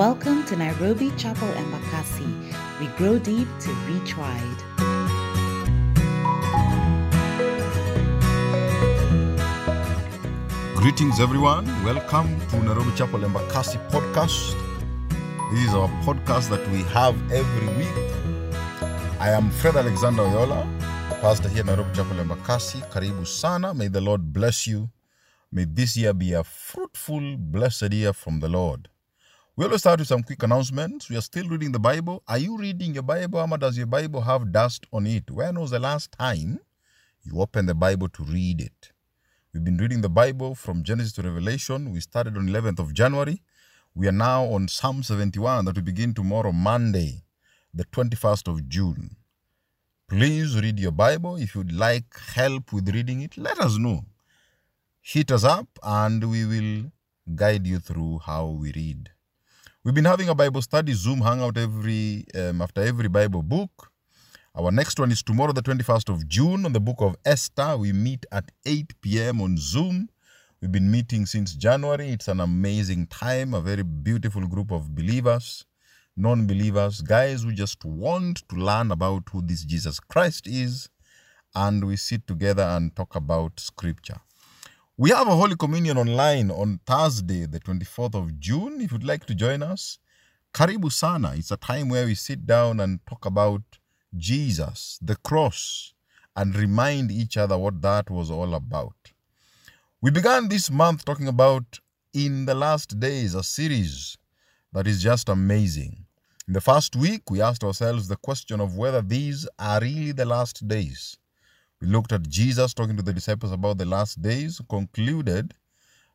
Welcome to Nairobi Chapel Embakasi. We grow deep to reach wide. Greetings, everyone. Welcome to Nairobi Chapel Embakasi podcast. This is our podcast that we have every week. I am Fred Alexander Oyola, pastor here at Nairobi Chapel Embakasi. Karibu sana. May the Lord bless you. May this year be a fruitful, blessed year from the Lord. We always start with some quick announcements. We are still reading the Bible. Are you reading your Bible? Ama does your Bible have dust on it? When was the last time you opened the Bible to read it? We've been reading the Bible from Genesis to Revelation. We started on 11th of January. We are now on Psalm 71 that will begin tomorrow, Monday, the 21st of June. Please read your Bible. If you'd like help with reading it, let us know. Hit us up and we will guide you through how we read. We've been having a Bible study Zoom hangout every um, after every Bible book. Our next one is tomorrow, the 21st of June, on the book of Esther. We meet at 8 p.m. on Zoom. We've been meeting since January. It's an amazing time, a very beautiful group of believers, non believers, guys who just want to learn about who this Jesus Christ is. And we sit together and talk about scripture. We have a Holy Communion online on Thursday, the 24th of June. If you'd like to join us, Karibu Sana. It's a time where we sit down and talk about Jesus, the cross, and remind each other what that was all about. We began this month talking about In the Last Days, a series that is just amazing. In the first week, we asked ourselves the question of whether these are really the last days. We looked at Jesus talking to the disciples about the last days, concluded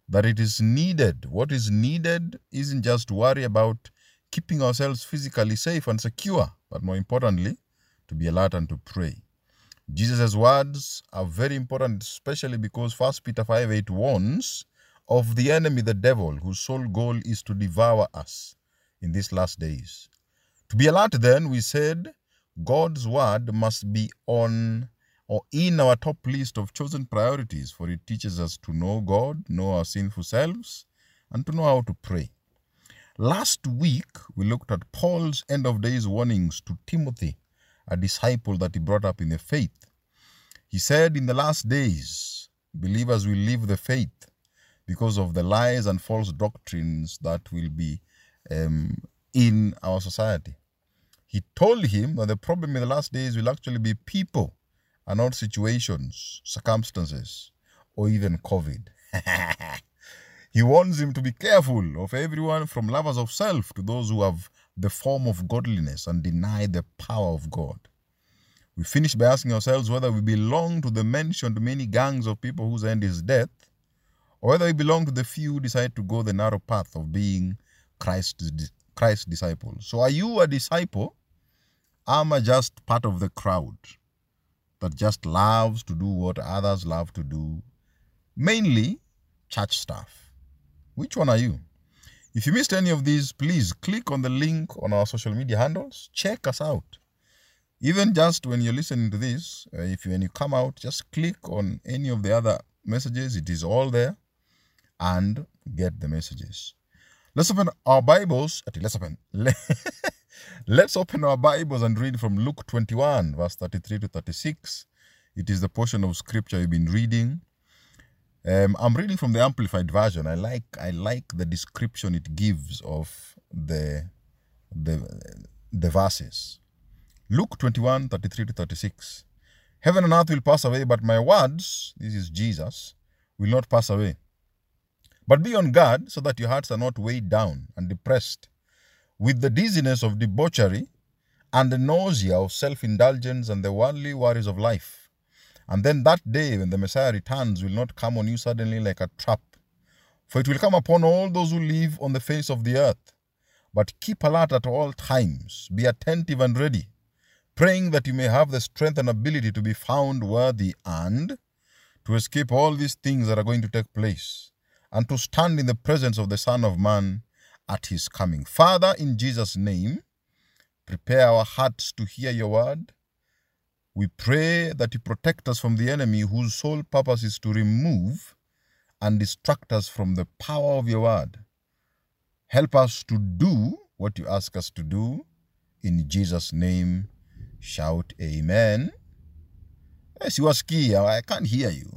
that it is needed. What is needed isn't just worry about keeping ourselves physically safe and secure, but more importantly, to be alert and to pray. Jesus' words are very important, especially because 1 Peter 5 8 warns of the enemy, the devil, whose sole goal is to devour us in these last days. To be alert, then, we said God's word must be on or in our top list of chosen priorities, for it teaches us to know God, know our sinful selves, and to know how to pray. Last week, we looked at Paul's end of days warnings to Timothy a disciple that he brought up in the faith. He said, In the last days, believers will leave the faith because of the lies and false doctrines that will be um, in our society. He told him that the problem in the last days will actually be people and not situations, circumstances, or even COVID. he warns him to be careful of everyone from lovers of self to those who have the form of godliness and deny the power of God. We finish by asking ourselves whether we belong to the mentioned many gangs of people whose end is death, or whether we belong to the few who decide to go the narrow path of being Christ's, Christ's disciples. So, are you a disciple? I'm I just part of the crowd that just loves to do what others love to do? Mainly church stuff. Which one are you? If you missed any of these, please click on the link on our social media handles. Check us out. Even just when you're listening to this, uh, if you, when you come out, just click on any of the other messages. It is all there, and get the messages. Let's open our Bibles. Let's open. Let's open our Bibles and read from Luke 21, verse 33 to 36. It is the portion of scripture we've been reading. Um, I'm reading from the amplified version. I like I like the description it gives of the the the verses. Luke 21, 33 to 36. Heaven and earth will pass away, but my words, this is Jesus, will not pass away. But be on guard so that your hearts are not weighed down and depressed with the dizziness of debauchery and the nausea of self indulgence and the worldly worries of life and then that day when the Messiah returns will not come on you suddenly like a trap. For it will come upon all those who live on the face of the earth. But keep alert at all times, be attentive and ready, praying that you may have the strength and ability to be found worthy and to escape all these things that are going to take place, and to stand in the presence of the Son of Man at his coming. Father, in Jesus' name, prepare our hearts to hear your word we pray that you protect us from the enemy whose sole purpose is to remove and distract us from the power of your word. Help us to do what you ask us to do. In Jesus' name, shout amen. Yes, you are ski. I can't hear you.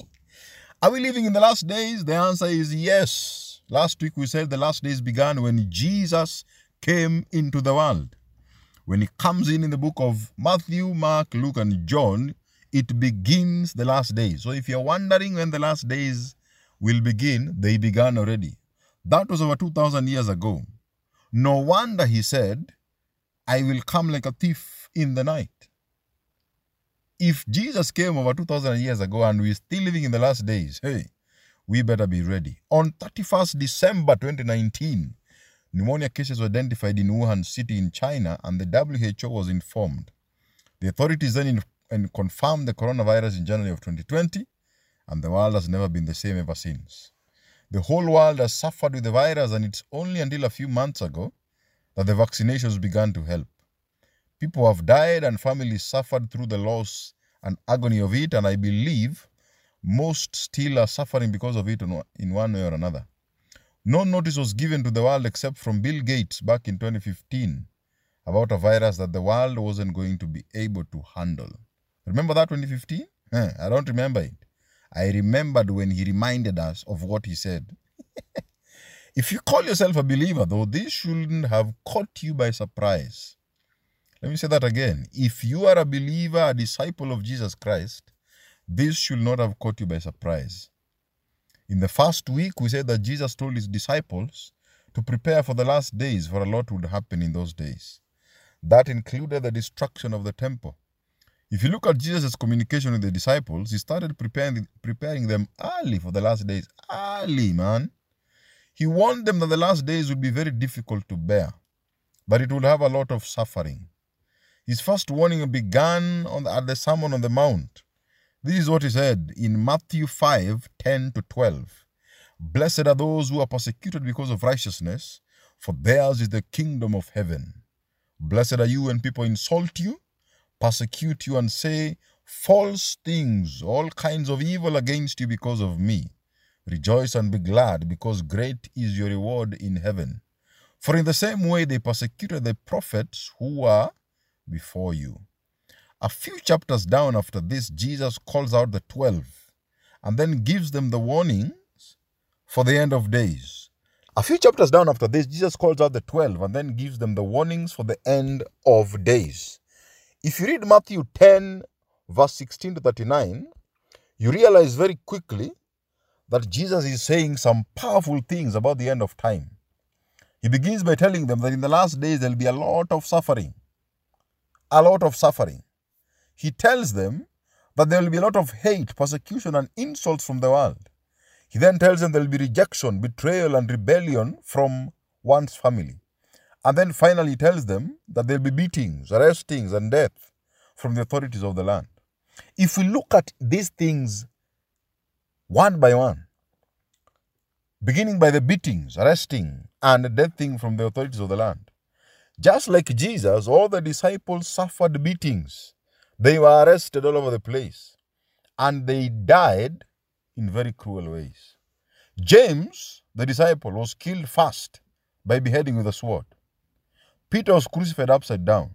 are we living in the last days? The answer is yes. Last week we said the last days began when Jesus came into the world. When he comes in in the book of Matthew, Mark, Luke, and John, it begins the last days. So if you're wondering when the last days will begin, they began already. That was over 2,000 years ago. No wonder he said, I will come like a thief in the night. If Jesus came over 2,000 years ago and we're still living in the last days, hey, we better be ready. On 31st December 2019, pneumonia cases were identified in Wuhan city in China and the WHO was informed. The authorities then in, confirmed the coronavirus in January of 2020 and the world has never been the same ever since. The whole world has suffered with the virus, and it's only until a few months ago that the vaccinations began to help. People have died, and families suffered through the loss and agony of it, and I believe most still are suffering because of it in one way or another. No notice was given to the world except from Bill Gates back in 2015 about a virus that the world wasn't going to be able to handle. Remember that 2015? I don't remember it. I remembered when he reminded us of what he said. if you call yourself a believer, though, this shouldn't have caught you by surprise. Let me say that again. If you are a believer, a disciple of Jesus Christ, this should not have caught you by surprise. In the first week, we said that Jesus told his disciples to prepare for the last days, for a lot would happen in those days. That included the destruction of the temple. If you look at Jesus' communication with the disciples, he started preparing, preparing them early for the last days. Early, man. He warned them that the last days would be very difficult to bear, that it would have a lot of suffering. His first warning began on the, at the Sermon on the Mount. This is what he said in Matthew 5 10 to 12. Blessed are those who are persecuted because of righteousness, for theirs is the kingdom of heaven. Blessed are you when people insult you persecute you and say false things, all kinds of evil against you because of me. Rejoice and be glad, because great is your reward in heaven. For in the same way they persecuted the prophets who were before you. A few chapters down after this, Jesus calls out the twelve and then gives them the warnings for the end of days. A few chapters down after this, Jesus calls out the twelve and then gives them the warnings for the end of days. If you read Matthew 10, verse 16 to 39, you realize very quickly that Jesus is saying some powerful things about the end of time. He begins by telling them that in the last days there will be a lot of suffering. A lot of suffering. He tells them that there will be a lot of hate, persecution, and insults from the world. He then tells them there will be rejection, betrayal, and rebellion from one's family. And then finally he tells them that there'll be beatings, arrestings, and death from the authorities of the land. If we look at these things one by one, beginning by the beatings, arresting, and death thing from the authorities of the land, just like Jesus, all the disciples suffered beatings. They were arrested all over the place. And they died in very cruel ways. James, the disciple, was killed first by beheading with a sword. Peter was crucified upside down.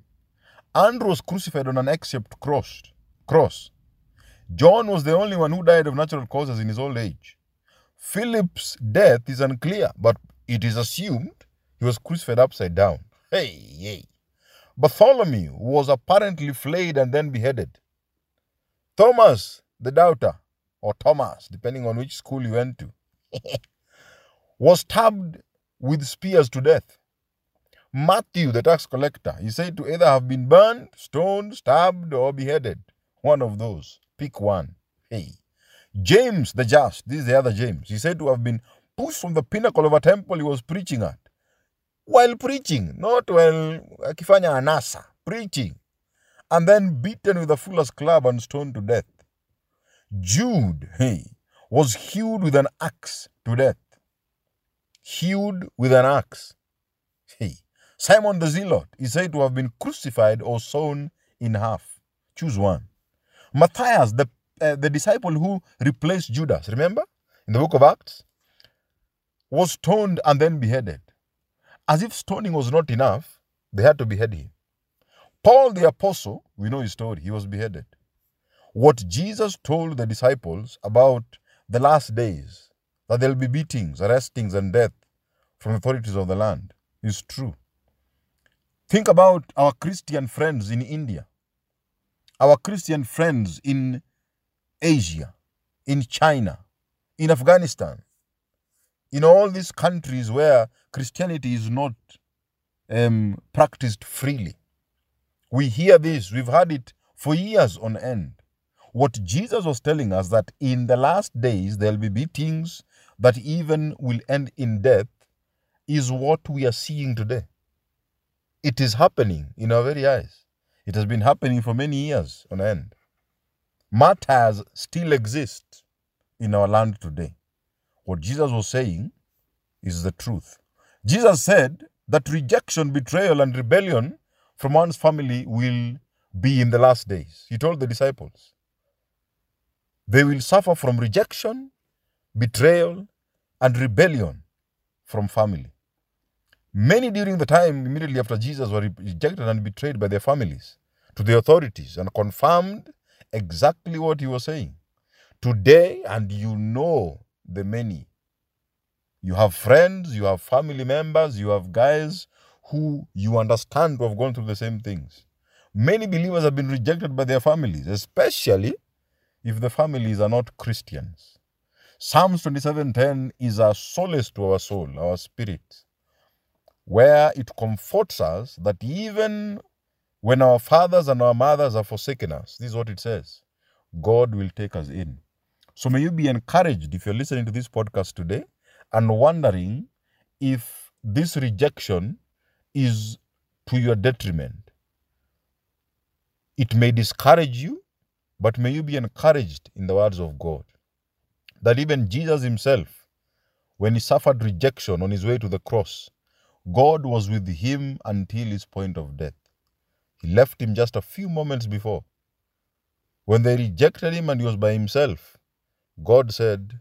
Andrew was crucified on an X-shaped cross. cross. John was the only one who died of natural causes in his old age. Philip's death is unclear, but it is assumed he was crucified upside down. Hey, hey. Bartholomew was apparently flayed and then beheaded. Thomas, the doubter, or Thomas, depending on which school you went to, was stabbed with spears to death. Matthew, the tax collector, he said to either have been burned, stoned, stabbed, or beheaded. One of those. Pick one. Hey. James, the just, this is the other James, he said to have been pushed from the pinnacle of a temple he was preaching at. While preaching, not while akifanya anasa, preaching. And then beaten with a fuller's club and stoned to death. Jude, hey, was hewed with an axe to death. Hewed with an axe. Hey. Simon the Zealot is said to have been crucified or sawn in half. Choose one. Matthias, the, uh, the disciple who replaced Judas, remember? In the book of Acts? was stoned and then beheaded. As if stoning was not enough, they had to behead him. Paul the apostle, we know his story, he was beheaded. What Jesus told the disciples about the last days, that there'll be beatings, arrestings, and death from authorities of the land, is true. Think about our Christian friends in India, our Christian friends in Asia, in China, in Afghanistan, in all these countries where Christianity is not um, practiced freely. We hear this, we've heard it for years on end. What Jesus was telling us that in the last days there'll be beatings that even will end in death is what we are seeing today. It is happening in our very eyes. It has been happening for many years on end. Martyrs still exist in our land today. What Jesus was saying is the truth. Jesus said that rejection, betrayal, and rebellion from one's family will be in the last days. He told the disciples. They will suffer from rejection, betrayal, and rebellion from family. Many during the time immediately after Jesus were rejected and betrayed by their families to the authorities and confirmed exactly what he was saying. Today, and you know the many. You have friends, you have family members, you have guys who you understand who have gone through the same things. Many believers have been rejected by their families, especially if the families are not Christians. Psalms 27:10 is a solace to our soul, our spirit, where it comforts us that even when our fathers and our mothers have forsaken us, this is what it says God will take us in. So may you be encouraged if you're listening to this podcast today and wondering if this rejection is to your detriment. It may discourage you, but may you be encouraged in the words of God. That even Jesus himself, when he suffered rejection on his way to the cross, God was with him until his point of death. He left him just a few moments before. When they rejected him and he was by himself, God said,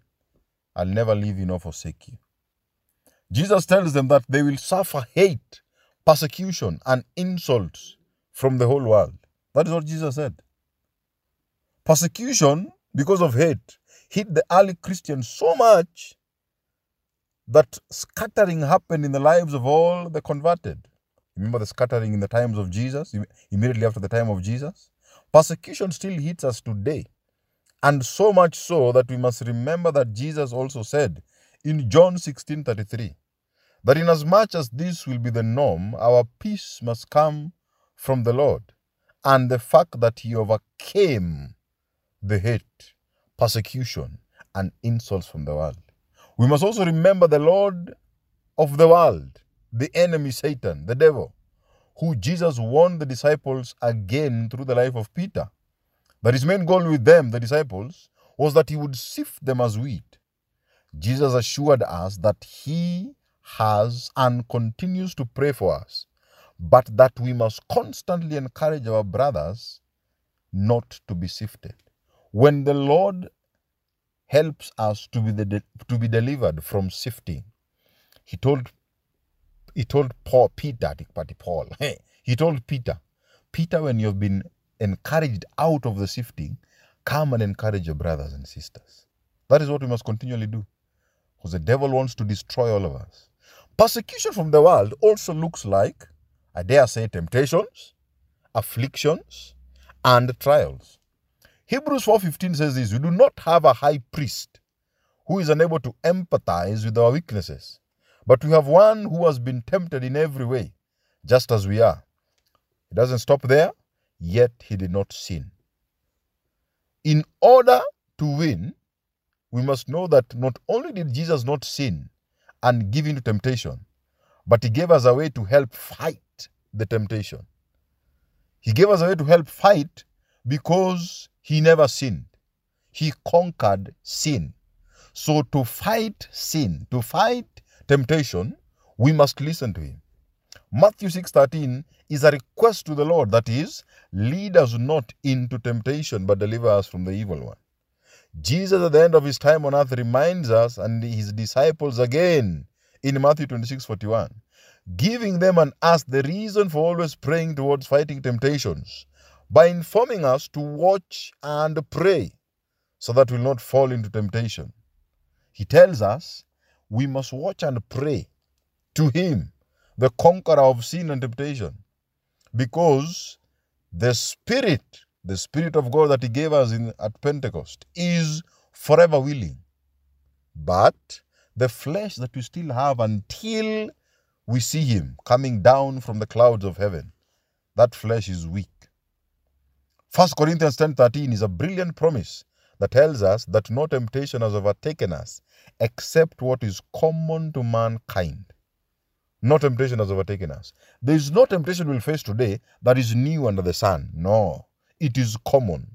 I'll never leave you nor forsake you. Jesus tells them that they will suffer hate, persecution, and insults from the whole world. That is what Jesus said. Persecution, because of hate, hit the early Christians so much that scattering happened in the lives of all the converted. Remember the scattering in the times of Jesus, immediately after the time of Jesus? Persecution still hits us today. And so much so that we must remember that Jesus also said in John 16 33 that inasmuch as this will be the norm, our peace must come from the Lord. And the fact that he overcame the hate, persecution, and insults from the world. We must also remember the Lord of the world the enemy Satan, the devil, who Jesus warned the disciples again through the life of Peter. That his main goal with them, the disciples, was that he would sift them as wheat. Jesus assured us that he has and continues to pray for us, but that we must constantly encourage our brothers not to be sifted. When the Lord helps us to be, the, to be delivered from sifting, he told he told Paul, Peter, Paul, he told Peter, Peter, when you've been encouraged out of the sifting, come and encourage your brothers and sisters. That is what we must continually do. Because the devil wants to destroy all of us. Persecution from the world also looks like, I dare say, temptations, afflictions, and trials. Hebrews 4:15 says this, we do not have a high priest who is unable to empathize with our weaknesses, but we have one who has been tempted in every way, just as we are. He doesn't stop there, yet he did not sin. In order to win, we must know that not only did Jesus not sin and give in to temptation, but he gave us a way to help fight the temptation. He gave us a way to help fight because he never sinned. He conquered sin. So to fight sin, to fight temptation, we must listen to him. Matthew 6:13 is a request to the Lord that is, lead us not into temptation but deliver us from the evil one. Jesus, at the end of his time on earth, reminds us and his disciples again in Matthew 26:41, giving them and us the reason for always praying towards fighting temptations by informing us to watch and pray so that we'll not fall into temptation. He tells us we must watch and pray to Him, the conqueror of sin and temptation, because the Spirit, the Spirit of God that He gave us in, at Pentecost, is forever willing. But the flesh that we still have until we see Him coming down from the clouds of heaven, that flesh is weak. 1 Corinthians 10:13 is a brilliant promise that tells us that no temptation has overtaken us except what is common to mankind. No temptation has overtaken us. There is no temptation we'll face today that is new under the sun. No, it is common.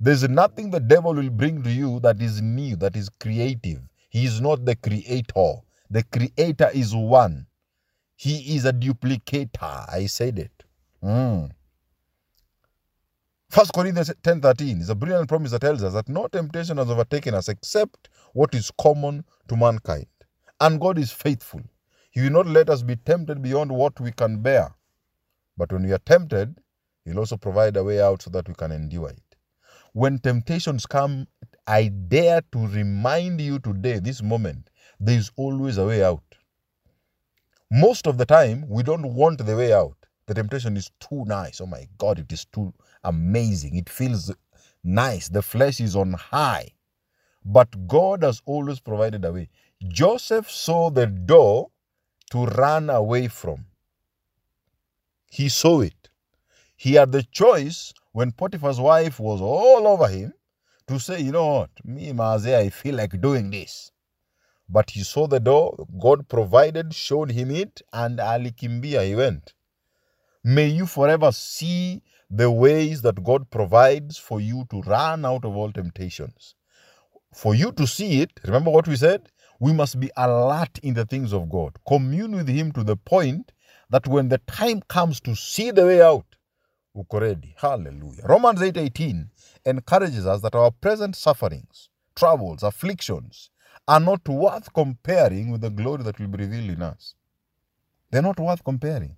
There's nothing the devil will bring to you that is new, that is creative. He is not the creator. The creator is one. He is a duplicator. I said it. Mm. 1 Corinthians 10:13 is a brilliant promise that tells us that no temptation has overtaken us except what is common to mankind. And God is faithful. He will not let us be tempted beyond what we can bear. But when we are tempted, He'll also provide a way out so that we can endure it. When temptations come, I dare to remind you today, this moment, there is always a way out. Most of the time, we don't want the way out. The temptation is too nice. Oh my God, it is too amazing. It feels nice. The flesh is on high. But God has always provided a way. Joseph saw the door to run away from. He saw it. He had the choice when Potiphar's wife was all over him to say, you know what, me, Maze, I feel like doing this. But he saw the door, God provided, showed him it, and Ali Kimbia, he went. May you forever see the ways that God provides for you to run out of all temptations. For you to see it, remember what we said? We must be alert in the things of God. Commune with Him to the point that when the time comes to see the way out, uko ready. Hallelujah. Romans 8:18 encourages us that our present sufferings, troubles, afflictions are not worth comparing with the glory that will be revealed in us. They're not worth comparing.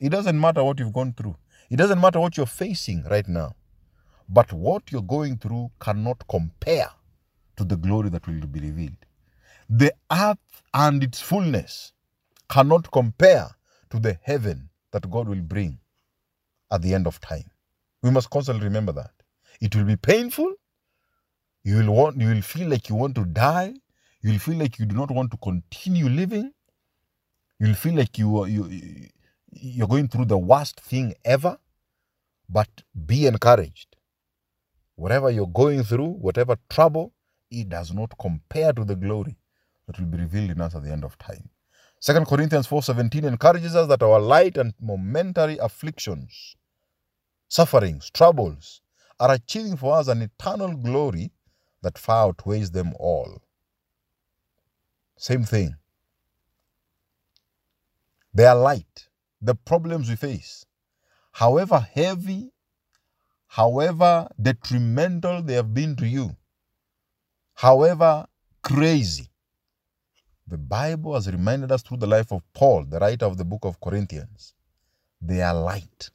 It doesn't matter what you've gone through. It doesn't matter what you're facing right now. But what you're going through cannot compare to the glory that will be revealed. The earth and its fullness cannot compare to the heaven that God will bring at the end of time. We must constantly remember that. It will be painful. You will want you will feel like you want to die. You will feel like you do not want to continue living. You'll feel like you you you're going through the worst thing ever, but be encouraged. Whatever you're going through, whatever trouble, it does not compare to the glory that will be revealed in us at the end of time. 2 Corinthians 4:17 encourages us that our light and momentary afflictions, sufferings, troubles are achieving for us an eternal glory that far outweighs them all. Same thing. They are light the problems we face, however heavy, however detrimental they have been to you, however crazy, the Bible has reminded us through the life of Paul, the writer of the book of Corinthians, they are light.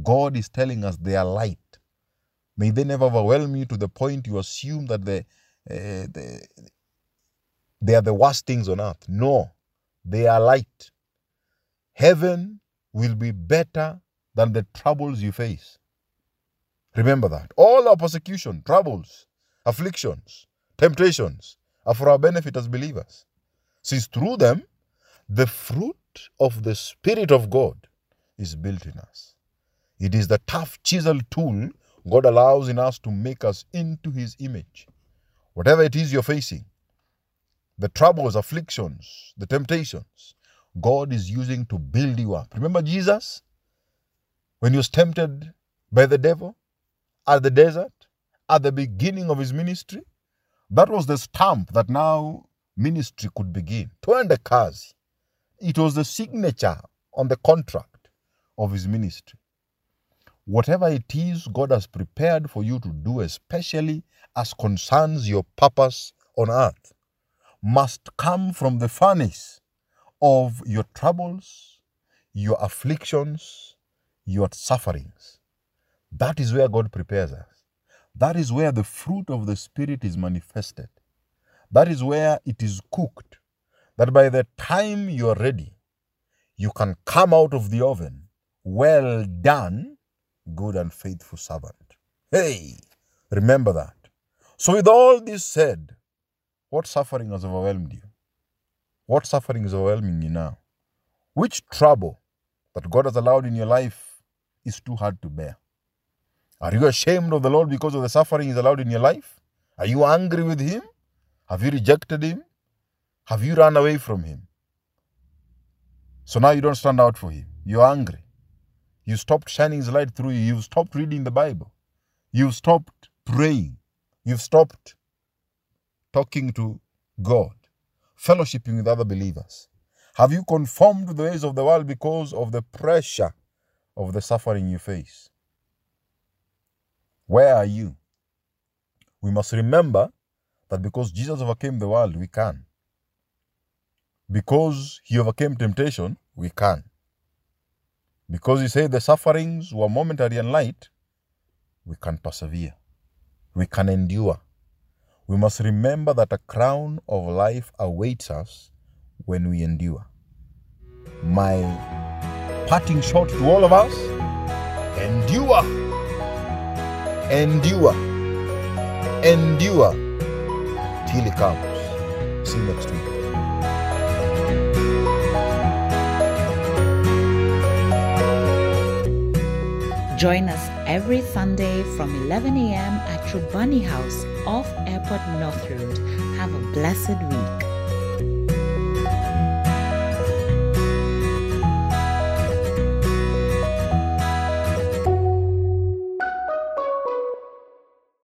God is telling us they are light. May they never overwhelm you to the point you assume that they, uh, they, they are the worst things on earth. No, they are light. Heaven will be better than the troubles you face. Remember that. All our persecution, troubles, afflictions, temptations are for our benefit as believers. Since through them, the fruit of the Spirit of God is built in us. It is the tough chisel tool God allows in us to make us into His image. Whatever it is you're facing, the troubles, afflictions, the temptations, God is using to build you up. Remember Jesus? When he was tempted by the devil at the desert, at the beginning of his ministry? That was the stamp that now ministry could begin. Twende kazi. It was the signature on the contract of his ministry. whatever it is God has prepared for you to do, especially as concerns your purpose on earth, must come from the furnace of your troubles, your afflictions, your sufferings. That is where God prepares us. That is where the fruit of the Spirit is manifested. That is where it is cooked. That by the time you are ready, you can come out of the oven. Well done, good and faithful servant. Hey, remember that. So, with all this said, what suffering has overwhelmed you? What suffering is overwhelming you now? Which trouble that God has allowed in your life is too hard to bear? Are you ashamed of the Lord because of the suffering He's allowed in your life? Are you angry with Him? Have you rejected Him? Have you run away from Him? So now you don't stand out for Him. You're angry. You stopped shining His light through you. You've stopped reading the Bible. You've stopped praying. You've stopped talking to God, fellowshipping with other believers. Have you conformed to the ways of the world because of the pressure of the suffering you face? Where are you? We must remember that because Jesus overcame the world, we can. Because he overcame temptation, we can. Because he said the sufferings were momentary and light, we can persevere. We can endure. We must remember that a crown of life awaits us when we endure. My parting shot to all of us endure, endure, endure till he comes. See you next week. Join us every Sunday from 11 a.m. at Trubani House off Airport North Road. Have a blessed week.